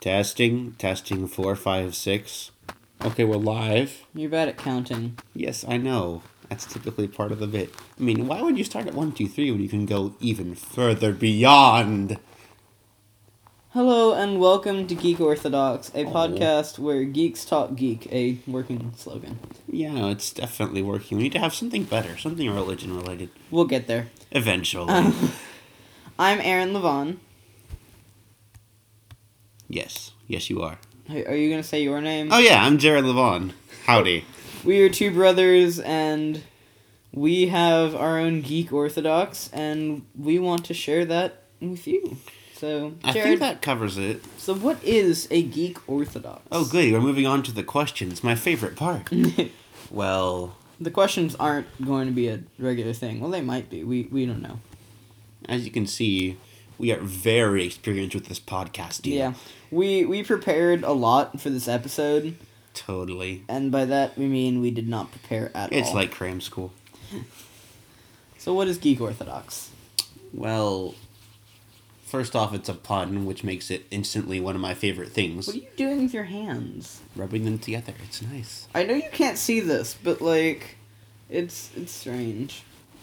Testing, testing, four, five, six. Okay, we're live. You're bad at counting. Yes, I know. That's typically part of the bit. I mean, why would you start at one, two, three when you can go even further beyond? Hello and welcome to Geek Orthodox, a Oh. podcast where geeks talk geek, a working slogan. Yeah, it's definitely working. We need to have something better, something religion related. We'll get there. Eventually. Um, I'm Aaron Levon. Yes, yes, you are. Are you gonna say your name? Oh yeah, I'm Jared Levon. Howdy. We are two brothers, and we have our own Geek Orthodox, and we want to share that with you. So, I think that covers it. so what is a Geek Orthodox? Oh, good. We're moving on to the questions. My favorite part. well, the questions aren't going to be a regular thing. Well, they might be. We we don't know. as you can see, we are very experienced with this podcast deal. Yeah, we we prepared a lot for this episode, Totally. and by that we mean we did not prepare at all. It's like cram school. So what is Geek Orthodox? Well, first off, it's a pun, which makes it instantly one of my favorite things. What are you doing with your hands? Rubbing them together. It's nice. I know you can't see this, but like, it's it's strange.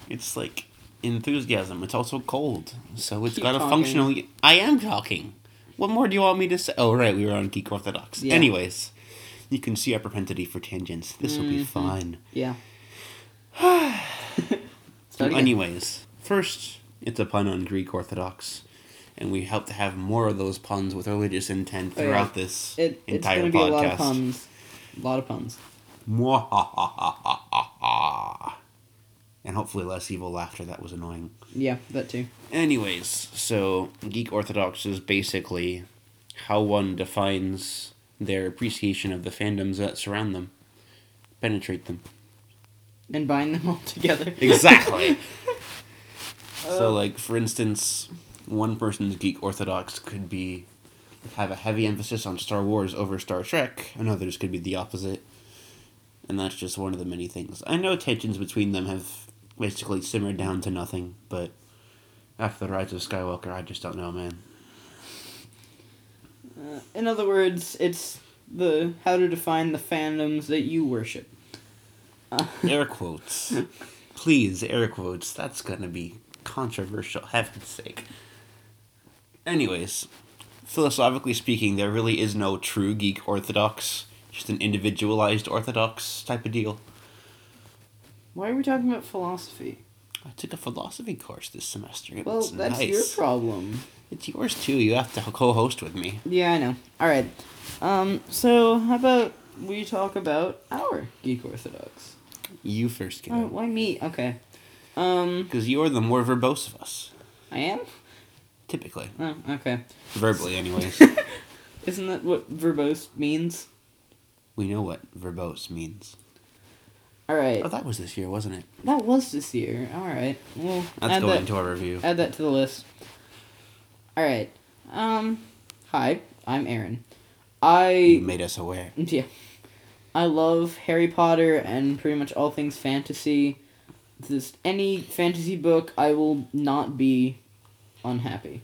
It's like enthusiasm. It's also cold. So it's Keep got a functional. I am talking. What more do you want me to say? Oh, right. We were on Geek Orthodox. Yeah. Anyways, you can see our propensity for tangents. This will be Mhm. fun. Yeah. Again. Anyways, first, it's a pun on Greek Orthodox, and we hope to have more of those puns with religious intent Oh, yeah. throughout this It, entire be podcast. a lot of puns. A lot of puns. And hopefully less evil laughter. That was annoying. Yeah, that too. Anyways, so Geek Orthodox is basically how one defines their appreciation of the fandoms that surround them, penetrate them. And bind them all together. Exactly. so, Uh, like for instance, one person's geek orthodox could be have a heavy emphasis on Star Wars over Star Trek, and others could be the opposite. And that's just one of the many things. I know tensions between them have basically simmered down to nothing, but after the rise of Skywalker, I just don't know, man. Uh, in other words, it's the how to define the fandoms that you worship. Uh, Air quotes. Please, air quotes. That's gonna be controversial, heaven's sake. Anyways, philosophically speaking, there really is no true geek orthodox, just an individualized orthodox type of deal. Why are we talking about philosophy? I took a philosophy course this semester. It Well, that's nice. your problem. It's yours too. You have to co-host with me. Yeah, I know. All right. Um. So, how about we talk about our geek orthodox? You first, get Oh, why me? Okay. Um. Because you're the more verbose of us, I am. typically. Oh, okay. Verbally, anyways. Isn't that what verbose means? we know what verbose means. All right. Oh, that was this year, wasn't it? That was this year. All right. Well, Let's add that, into our review. add that to the list. All right. Um. Hi, I'm Aaron. I You made us aware. Yeah. I love Harry Potter and pretty much all things fantasy. Just any fantasy book, I will not be unhappy.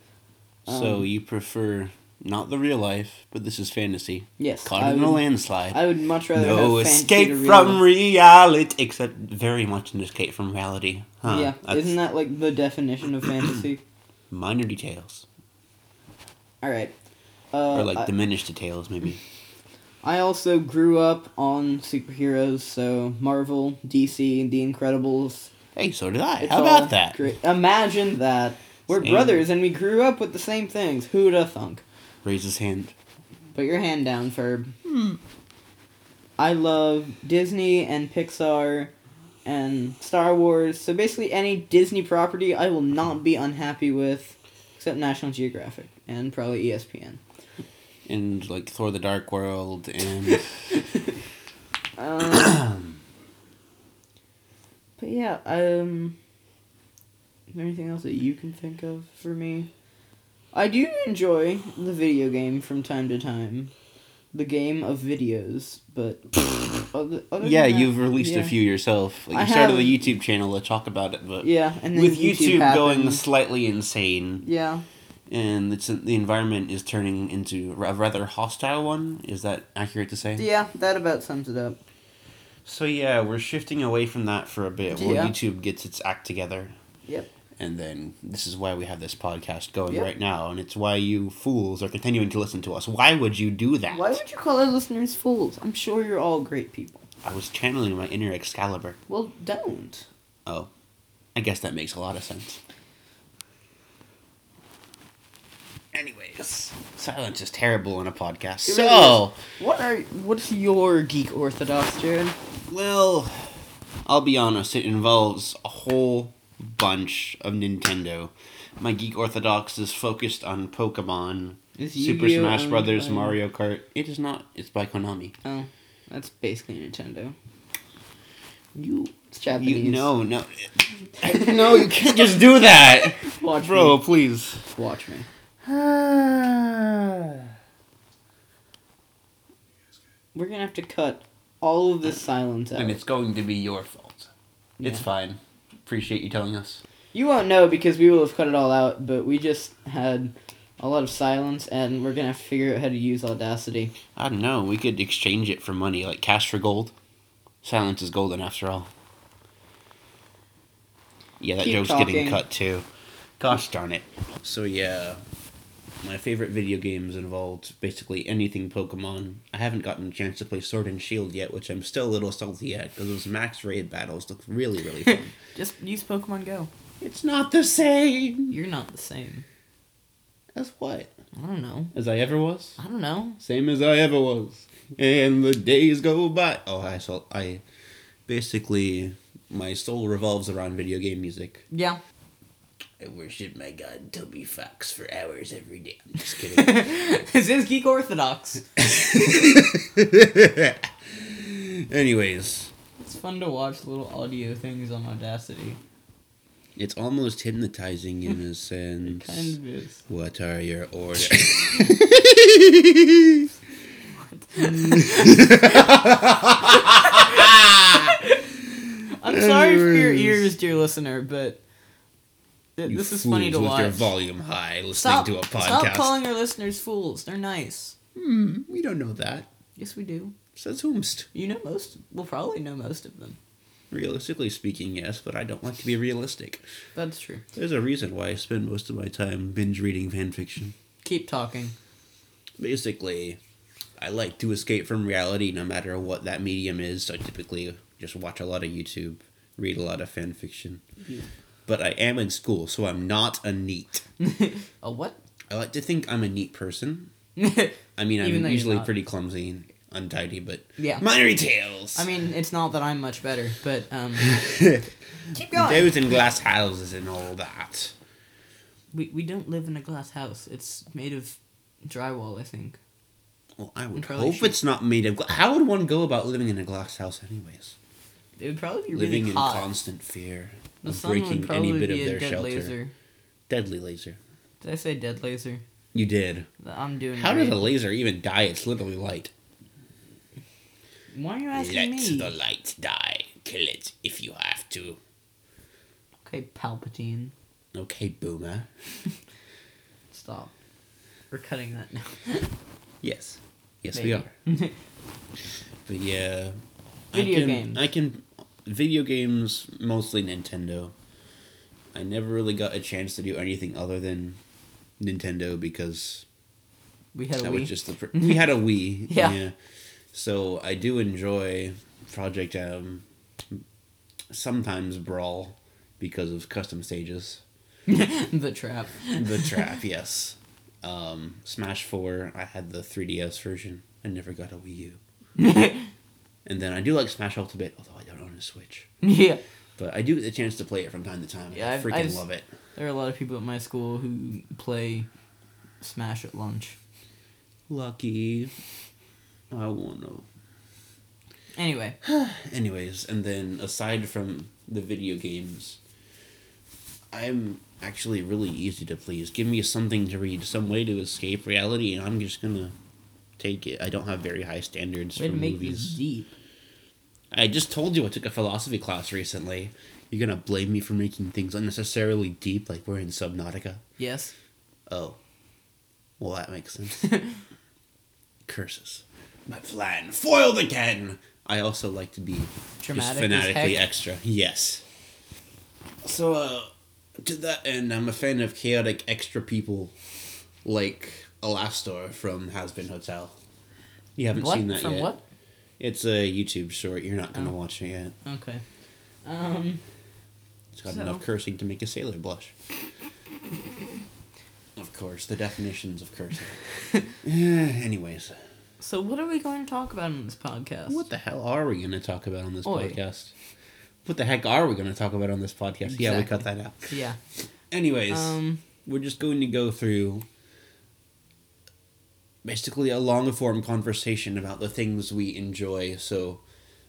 so Um, you prefer not the real life, but this is fantasy. Yes, Caught I in a landslide. I would much rather no escape real from reality. Except very much an escape from reality. Huh, yeah, that's isn't that like the definition of fantasy? minor details. All right. Uh, or like I, diminished details, maybe. I also grew up on superheroes, so Marvel, DC, The Incredibles. Hey, so did I. It's How about that? Great. Imagine that. We're Same. brothers and we grew up with the same things. Who'd have thunk? Raise his hand. Put your hand down, Ferb. I love Disney and Pixar and Star Wars. So basically, any Disney property I will not be unhappy with, except National Geographic and probably ESPN. And like Thor the Dark World and Um, but yeah, um, is there anything else that you can think of for me? I do enjoy the video game from time to time. The game of videos, but other, other yeah, that- you've released yeah. a few yourself. Like, I you started have- a YouTube channel to talk about it, but Yeah, and then with YouTube, going happened. slightly insane, Yeah, and it's the environment is turning into a rather hostile one. Is that accurate to say? Yeah, that about sums it up. So yeah, we're shifting away from that for a bit while YouTube gets its act together. Yep. And then this is why we have this podcast going Yep. right now, and it's why you fools are continuing to listen to us. Why would you do that? Why would you call our listeners fools? I'm sure you're all great people. I was channeling my inner Excalibur. Well, don't. Oh, I guess that makes a lot of sense. Anyways, silence is terrible in a podcast. It really so, What are what's your geek orthodox, Jared? well, I'll be honest, it involves a whole bunch of Nintendo. My Geek Orthodox is focused on Pokemon, Is Super Yu-Gi-Oh Smash Brothers, by- Mario Kart. It is not. It's by Konami. Oh, that's basically Nintendo. You, It's Japanese. you no, no, no. You can't just do that, watch bro. me. Please. Watch me. We're gonna have to cut all of this silence out. And it's going to be your fault. It's fine. Appreciate you telling us. You won't know because we will have cut it all out, but we just had a lot of silence, and we're gonna figure out how to use Audacity. I don't know. We could exchange it for money, like cash for gold. Silence is golden, after all. Yeah, that Keep joke's talking. getting cut too. Gosh darn it. So yeah, my favorite video games involved basically anything Pokemon. I haven't gotten a chance to play Sword and Shield yet, which I'm still a little salty at because those max raid battles look really, really fun. Just use Pokemon Go. it's not the same You're not the same. as what I don't know. as I ever was. I don't know. Same as I ever was. And the days go by. Oh, I saw. I basically my soul revolves around video game music. Yeah. I worship my god Toby Fox for hours every day. I'm just kidding. this is Geek Orthodox. Anyways, It's fun to watch little audio things on Audacity. it's almost hypnotizing in a sense. Kind of is. What are your orders? I'm sorry for your ears, dear listener, but th- You this is funny to with watch. your volume high, listening Stop, to a podcast. stop calling our listeners fools. They're nice. Hmm, we don't know that. Yes, we do. Says whomst. You know most. We'll probably know most of them. Realistically speaking, yes, but I don't like to be realistic. That's true. There's a reason why I spend most of my time binge reading fan fiction. Keep talking. Basically, I like to escape from reality no matter what that medium is. So I typically just watch a lot of YouTube, read a lot of fan fiction. Yeah. But I am in school, so I'm not a neat. A what? I like to think I'm a neat person. I mean, I'm usually pretty clumsy and untidy, but Yeah. minor details. I mean, it's not that I'm much better, but um, keep going. those in glass houses and all that. We we don't live in a glass house. It's made of drywall, I think. Well, I would hope should- it's not made of. Gla- How would one go about living in a glass house, anyways? It would probably be living really in hot. constant fear the of breaking any bit of their dead shelter. laser. Deadly laser. Did I say dead laser? You did. I'm doing. How does a laser even die? It's literally light. Why are you asking Let me? the light die. Kill it if you have to. Okay, Palpatine. Okay, boomer. Stop. We're cutting that now. Yes. Yes, we are. But yeah. Video I can, games. I can. Video games, mostly Nintendo. I never really got a chance to do anything other than Nintendo because we had a that Wii. was just the. Pr- we had a Wii. Yeah. So I do enjoy Project M, sometimes Brawl because of custom stages. the trap. The trap, yes. Um, Smash Four, I had the 3DS version. I never got a Wii U. And then I do like Smash Ultimate, although I don't own a Switch. yeah. But I do get the chance to play it from time to time. Yeah, I I've- freaking I've- love it. There are a lot of people at my school who play Smash at lunch. Lucky. I wanna. Anyway, Anyways, and then aside from the video games, I'm actually really easy to please. Give me something to read, some way to escape reality, and I'm just gonna take it. I don't have very high standards way for movies. deep. I just told you I took a philosophy class recently. You're gonna blame me for making things unnecessarily deep, like we're in Subnautica. Yes. Oh, Well, that makes sense. Curses. My plan foiled again. I also like to be Dramatic as fanatically extra. Yes. So, uh, to that end, I'm a fan of chaotic extra people like Alastor from Hazbin Hotel. You haven't What? seen that From yet. what? It's a YouTube short. You're not going to Oh. watch it yet. Okay. Um. It's got So- enough cursing to make a sailor blush. Of course, the definitions of cursing. Eh, anyways, So what are we going to talk about on this podcast? what the hell are we going to talk about on this Oi. podcast? What the heck are we going to talk about on this podcast? Yeah, we cut that out. Yeah. Anyways, Um. we're just going to go through basically a long form conversation about the things we enjoy so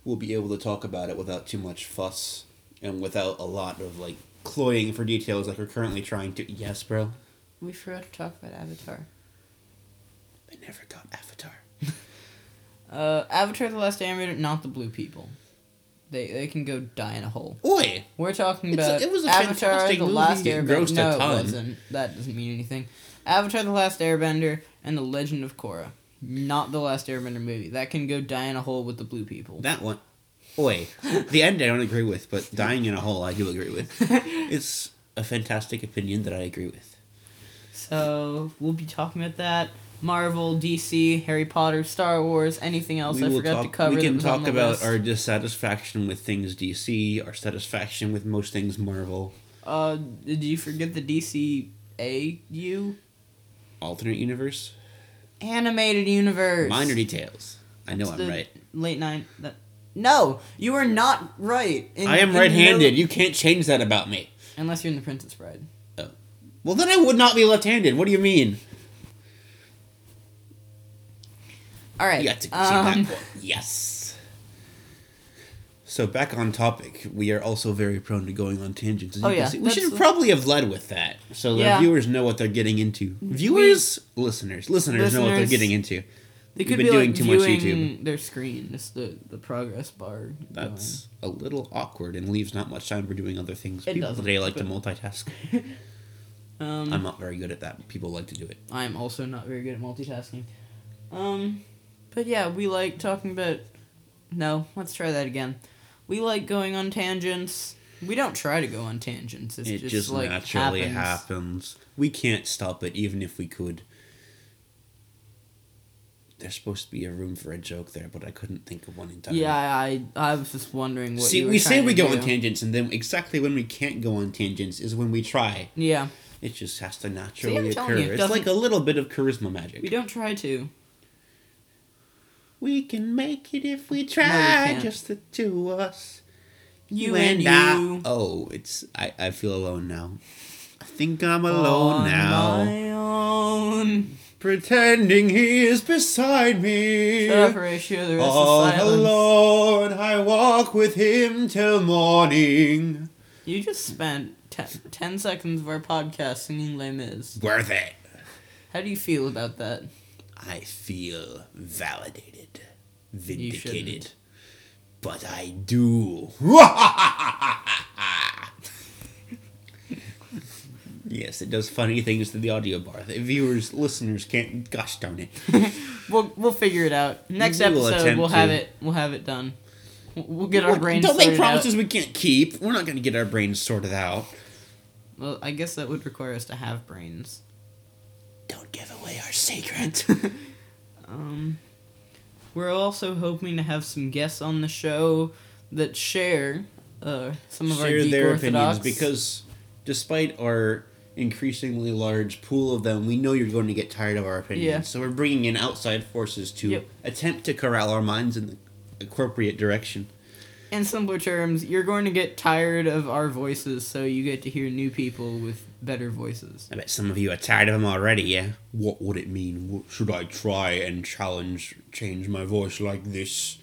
we'll be able to talk about it without too much fuss and without a lot of like cloying for details like we're currently trying to yes bro We forgot to talk about Avatar. i never got avatar Uh, Avatar: The Last Airbender, not the blue people. They they can go die in a hole. oi We're talking It's a- about it was a Avatar: The movie. Last Airbender. No, it wasn't. That doesn't mean anything. Avatar: The Last Airbender and The Legend of Korra, not the Last Airbender movie. That can go die in a hole with the blue people. that one oi the end i don't agree with but dying in a hole i do agree with it's a fantastic opinion that i agree with So we'll be talking about that. Marvel, DC, Harry Potter, Star Wars, anything else I forgot talk, to cover. We can talk about list. our dissatisfaction with things DC, our satisfaction with most things Marvel, Uh, did you forget the DCAU alternate universe, animated universe? minor details. I know I'm right. Late night. That no, you are not right. In- I am right-handed. no- You can't change that about me. unless you're in the Princess Bride. Oh. Well, then I would not be left-handed. What do you mean? All right. You got to see um, that one. Yes. So back on topic, we are also very prone to going on tangents. as Oh, yeah, we should probably have led with that, so Yeah. the viewers know what they're getting into. Viewers, listeners, listeners, know what they're getting into. They We've could been be doing like too much YouTube. their screen, just the the progress bar. That's a little awkward and leaves not much time for doing other things. It People today like to multitask. Um, I'm not very good at that. People like to do it. I'm also not very good at multitasking. Um, but yeah, we like talking about. No, let's try that again. We like going on tangents. We don't try to go on tangents. It's it just, just, like naturally happens. happens. We can't stop it, even if we could. There's supposed to be a room for a joke there, but I couldn't think of one in time. Yeah, I I was just wondering what. See, we say we go on tangents, and then exactly when we can't go on tangents is when we try. Yeah, It just has to naturally I'm occur. you, it it's like a little bit of charisma magic. we don't try to. We can make it if we we try, can't. just the two of us. You and you. Oh, it's I, I feel alone now. I think I'm alone On now. my own. Pretending he is beside me. Shut up, Horatio. The rest All is silence. alone, I walk with him till morning. You just spent ten, 10 seconds of our podcast singing Les Mis. Worth it. How do you feel about that? I feel validated, You shouldn't. Vindicated. But I do. yes, it does funny things to the audio bar. The viewers, listeners can't. Gosh darn it. We'll we'll figure it out. Next We will episode, attempt we'll have to. it. We'll have it done. We'll- We'll get our brains. Don't make sorted promises Out. we can't keep. We're not going to get our brains sorted out. Well, I guess that would require us to have brains. Don't give away our secret. Um, we're also hoping to have some guests on the show that share uh, some of Share geek their orthodox. opinions because, despite our increasingly large pool of them, we know you're going to get tired of our opinions. Yeah. So we're bringing in outside forces to Yep. attempt to corral our minds in the appropriate direction. in simpler terms, you're going to get tired of our voices, so you get to hear new people with better voices. I bet some of you are tired of them already. Yeah. What would it mean? What- Should I try and challenge, change my voice like this?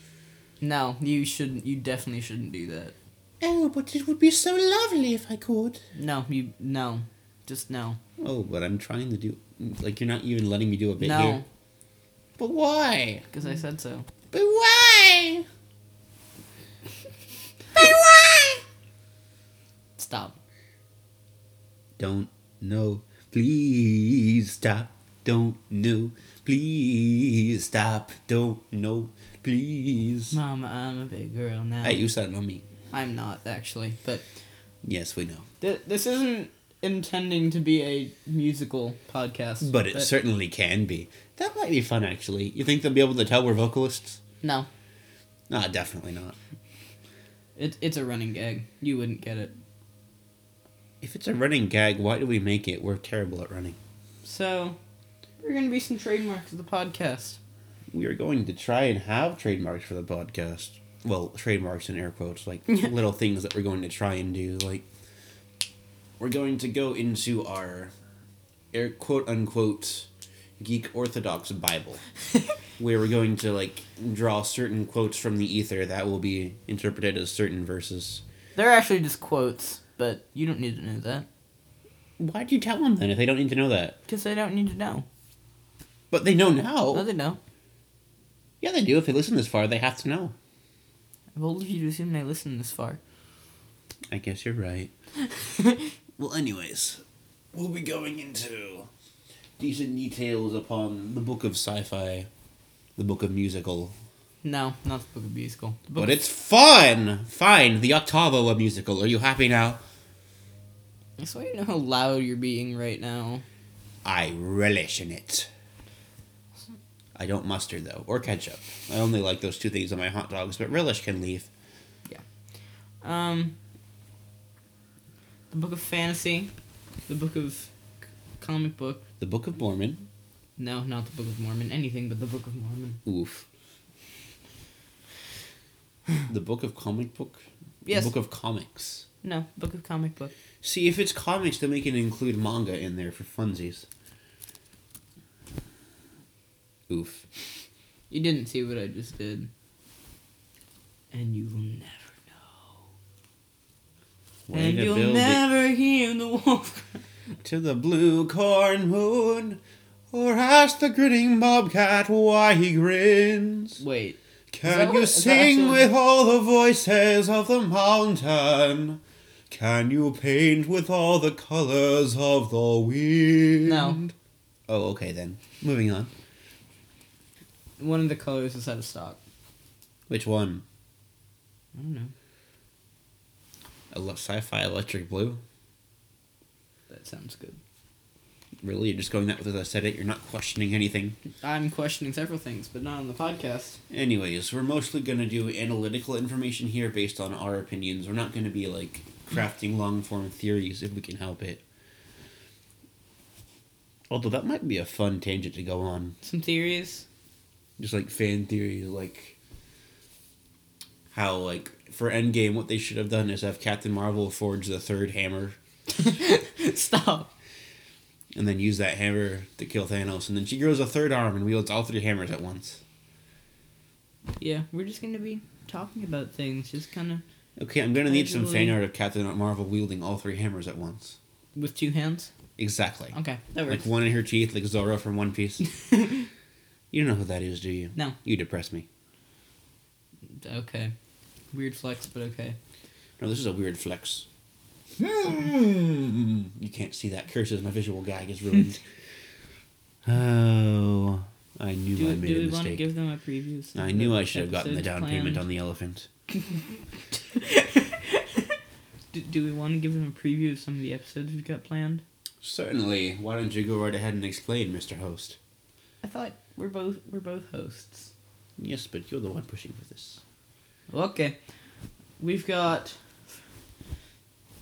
No, you shouldn't. You definitely shouldn't do that. Oh, but it would be so lovely if I could. No, you no, just no. Oh, but I'm trying to do. Like you're not even letting me do a bit no, here. But why? because I said so. But why? but why? Stop. Don't know. Please stop. don't know, please stop, don't know, please. Mama, I'm a big girl now. Hey, you said me. I'm not actually, but Yes, we know. th- this isn't intending to be a musical podcast. But it certainly can be. That might be fun, actually. You think they'll be able to tell we're vocalists? no, Nah, definitely not. it, it's a running gag. You wouldn't get it. If it's a running gag, why do we make it? We're terrible at running. So, we're gonna be some trademarks of the podcast. We are going to try and have trademarks for the podcast. Well, trademarks in air quotes, like little things that we're going to try and do. Like, we're going to go into our air quote unquote geek orthodox Bible, where we're going to like draw certain quotes from the ether that will be interpreted as certain verses. They're actually just quotes, but you don't need to know that Why'd you tell them then if they don't need to know that? because they don't need to know. But they know now. No, they know. Yeah, they do. If they listen this far, they have to know. I've told you to assume they listen this far. I guess you're right. well, anyways, we'll be going into decent details upon the book of sci-fi, the book of musical. No, not the Book of Musical. The book But it's fun! Fine, the Octavo of musical. Are you happy now? I swear you know how loud you're being right now. I relish in it. I don't mustard, though, or ketchup. I only like those two things on my hot dogs, but relish can leave. Yeah. Um, the Book of Fantasy, the Book of c- Comic Book. The Book of Mormon. No, not the Book of Mormon. Anything but the Book of Mormon. Oof. the Book of Comic Book? Yes. The Book of Comics. No, Book of Comic Book. See, if it's comics, then we can include manga in there for funsies. Oof. You didn't see what I just did. And you will never know. Way and you'll build it never hear the wolf to the blue corn moon, or ask the grinning bobcat why he grins. Wait. Can you is that sing actually- with all the voices of the mountain? Can you paint with all the colors of the wind? No. Oh, okay then. Moving on. One of the colors is out of stock. Which one? I don't know. A sci-fi electric blue? That sounds good. Really? You're just going that with I said it? You're not questioning anything? I'm questioning several things, but not on the podcast. Anyways, we're mostly going to do analytical information here based on our opinions. We're not going to be like crafting long form theories if we can help it. Although that might be a fun tangent to go on. Some theories. Just like fan theories, like how, like, for Endgame, what they should have done is have Captain Marvel forge the third hammer Stop. and then use that hammer to kill Thanos. And then she grows a third arm and wields all three hammers at once. Yeah, we're just gonna be talking about things, just kind of Okay, I'm gonna need some fan art of Captain Marvel wielding all three hammers at once. with two hands. Exactly. Okay, that works. Like one in her teeth, like Zoro from One Piece. you know who that is, do you? No. You depress me. okay, weird flex, but okay. No, this is a weird flex. Hmm. you can't see that. Curses, my visual gag is ruined. oh, I knew Do, I made do a we want to mistake. give them a preview? I knew I should have gotten the episodes down payment on the elephant. do, do we want to give them a preview of some of the episodes we've got planned? Certainly. Why don't you go right ahead and explain, Mr. Host? I thought we're both we're both hosts. Yes, but you're the one pushing for this. Okay, we've got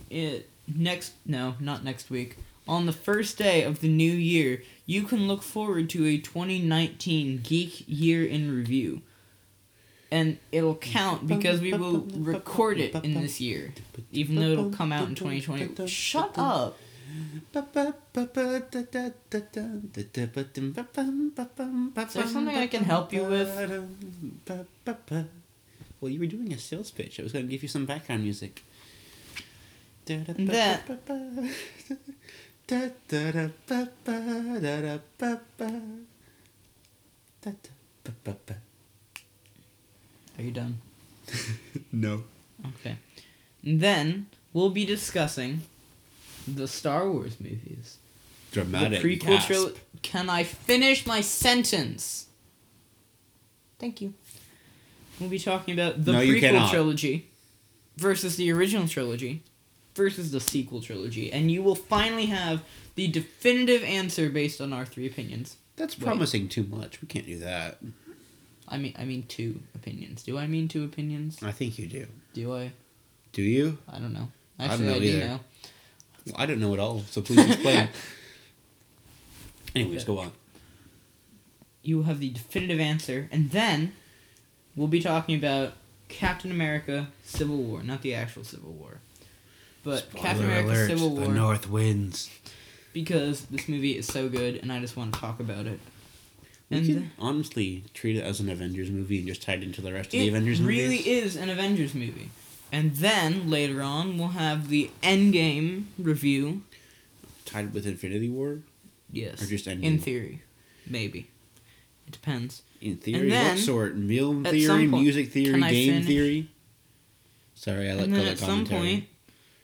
it next. No, not next week. On the first day of the new year, you can look forward to a 2019 Geek Year in Review. And it'll count because we will record it in this year, even though it'll come out in 2020. Shut up! Is there something I can help you with? Well, you were doing a sales pitch. I was going to give you some background music. That- Are you done? No. Okay. Then we'll be discussing the Star Wars movies. Dramatic. the prequel trilogy. Can I finish my sentence? Thank you. We'll be talking about the No, prequel trilogy versus the original trilogy versus the sequel trilogy, and you will finally have the definitive answer based on our three opinions. That's Wait. promising too much. We can't do that. I mean, I mean two opinions. Do I mean two opinions? I think you do. Do I? Do you? I don't know. I don't Actually, I, know do either. know. I don't know it all, so please explain. Anyways, go on. You will have the definitive answer, and then we'll be talking about Captain America: Civil War, not the actual Civil War, but Captain America: Civil War. The North wins. because this movie is so good and I just want to talk about it. We And honestly treat it as an Avengers movie and just tie it into the rest of the Avengers movies. it really is an Avengers movie. And then later on we'll have the Endgame review. Tied with Infinity War? Yes. Or just in theory. Maybe. It depends. In theory, then, what sort? Film theory, point- music theory, game theory? Sorry, I let and go then at that some point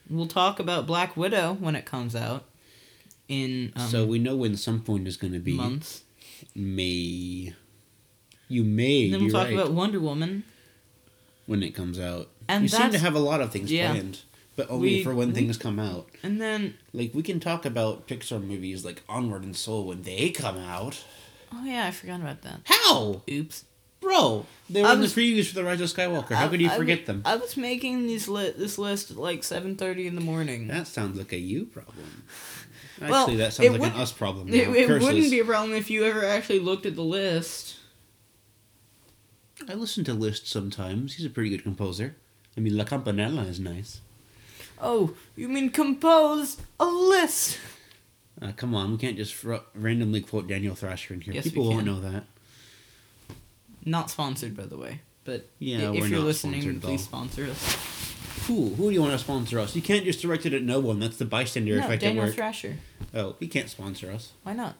we'll talk about Black Widow when it comes out in um, so we know when some point is going to be months. May. You may And then we'll talk right about Wonder Woman. when it comes out. And you seem to have a lot of things yeah. planned, but only We- for when we- things come out. And then Like we can talk about Pixar movies like Onward and Soul when they come out. oh yeah, I forgot about that. How, Oops. bro? They were I in was- the previews for the Rise of Skywalker. How I- could you I forget them? I was making these li- this list at like seven thirty in the morning. That sounds like a you problem. Actually, Well, that sounds like an wouldn't- us problem. Now. It, it Curses. wouldn't be a problem if you ever actually looked at the list. I listen to Liszt sometimes. He's a pretty good composer. I mean, La Campanella is nice. Oh, you mean compose a list? Uh, come on, we can't just fr- randomly quote Daniel Thrasher in here. Yes, People won't know that. Not sponsored, by the way. But Yeah, if you're listening, please sponsor us. Who? Who do you want to sponsor us? You can't just direct it at no one. That's the bystander No, effect Daniel at work. Thrasher. oh, he can't sponsor us Why not?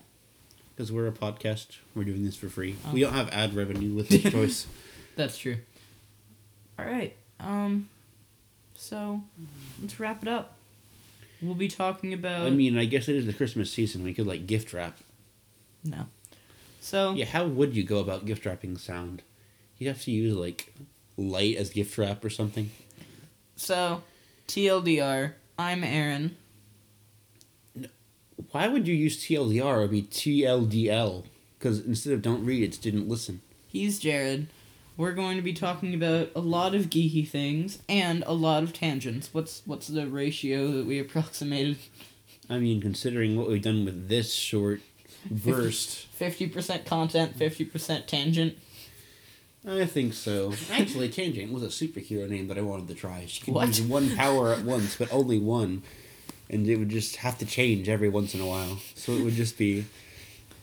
because we're a podcast. We're doing this for free. Oh. We don't have ad revenue with this choice. That's true. All right. Um. So, let's wrap it up. We'll be talking about I mean, I guess it is the Christmas season. We could like gift wrap. no. So Yeah, how would you go about gift wrapping sound? You'd have to use like light as gift wrap or something. So, TLDR. I'm Aaron. Why would you use TLDR? It would be TLDL. Because instead of don't read, it's didn't listen. He's Jared. We're going to be talking about a lot of geeky things and a lot of tangents. What's what's the ratio that we approximated? I mean, considering what we've done with this short burst, Fifty percent content, fifty percent tangent. I think so. Actually, Tangent was a superhero name that I wanted to try. She could What? use one power at once, but only one. And it would just have to change every once in a while. So it would just be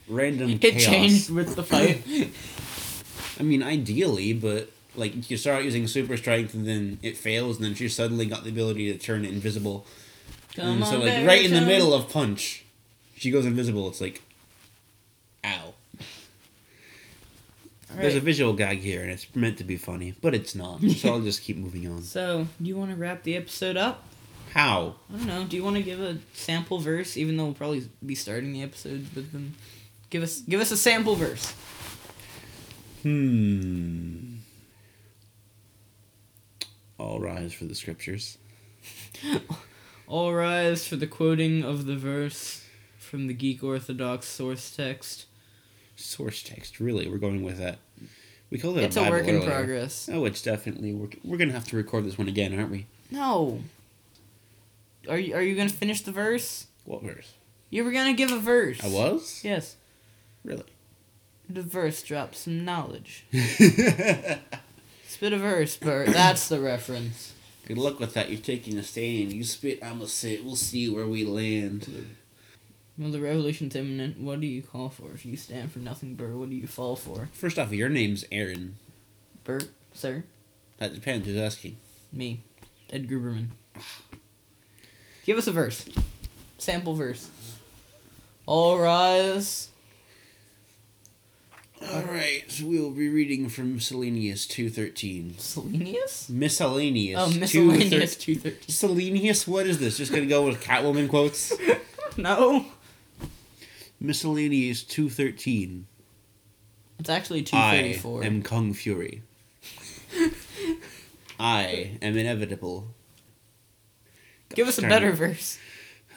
random It chaos. changed with the fight. I mean, ideally, but like you start using super strength and then it fails, and then she suddenly got the ability to turn invisible. Come and so, like right in the middle of punch, she goes invisible. It's like, ow. There's a visual gag here, and it's meant to be funny, but it's not. So I'll just keep moving on. So, do you want to wrap the episode up? How? I don't know. Do you want to give a sample verse, even though we'll probably be starting the episode with them? Give us give us a sample verse. Hmm. All rise for the scriptures. All rise for the quoting of the verse from the Geek Orthodox source text. Source text. Really, we're going with that. We call it It's a a work in earlier. progress. Oh, it's definitely. We're, we're gonna have to record this one again, aren't we? No. Are you are you gonna finish the verse? What verse? You were gonna give a verse. I was. Yes. Really. The verse drops some knowledge. Spit a verse, Bert. That's the reference. Good luck with that. You're taking a stand. You spit, I'ma sit. We'll see where we land. Well, the revolution's imminent. What do you call for? If you stand for nothing, Bert, what do you fall for? First off, your name's Aaron. Bert, sir, That depends. Who's asking? me, Ed Gruberman. Give us a verse. Sample verse. All rise. All right. So we will be reading from Miscellaneous two thirteen. Selenius? Miscellaneous. Oh, 2:13. miscellaneous 213. Selenius? What is this? Just gonna go with Catwoman quotes? No. Miscellaneous 213. It's actually 234. I thirty four. am Kung Fury. I am inevitable. Give us a better verse.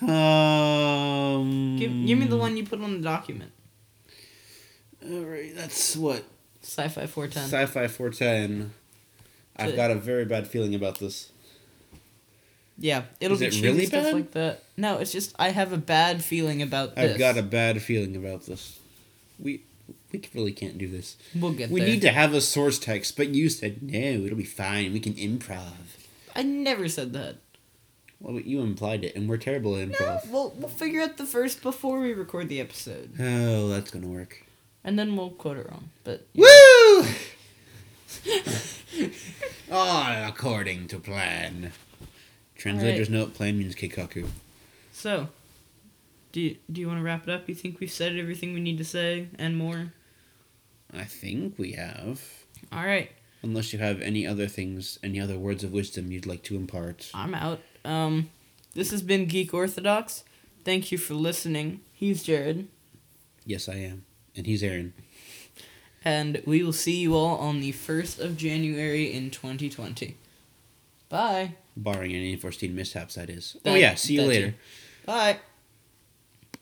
Um. Give, give me the one you put on the document. Alright, that's what? Sci-fi four ten. Sci fi 410. I've got a very bad feeling about this. Yeah, it'll Is be it cheesy really stuff bad? like that. No, it's just I have a bad feeling about this. I've got a bad feeling about this. We we really can't do this. We'll get We there. need to have a source text, but you said no, it'll be fine. We can improv. I never said that. Well, you implied it, and we're terrible at No, improv. we'll we'll figure out the first before we record the episode, Oh, that's gonna work. and then we'll quote it wrong. But Woo! All according to plan. Translator's note: Plan means Keikaku. so, do you, do you want to wrap it up? You think we've said everything we need to say and more? I think we have. All right, Unless you have any other things, any other words of wisdom you'd like to impart. I'm out. Um, this has been Geek Orthodox. Thank you for listening. He's Jared, Yes, I am. And he's Aaron. and we will see you all on the first of January in 2020. Bye. Barring any unforeseen mishaps, that is. oh, yeah. See you that later. Bye.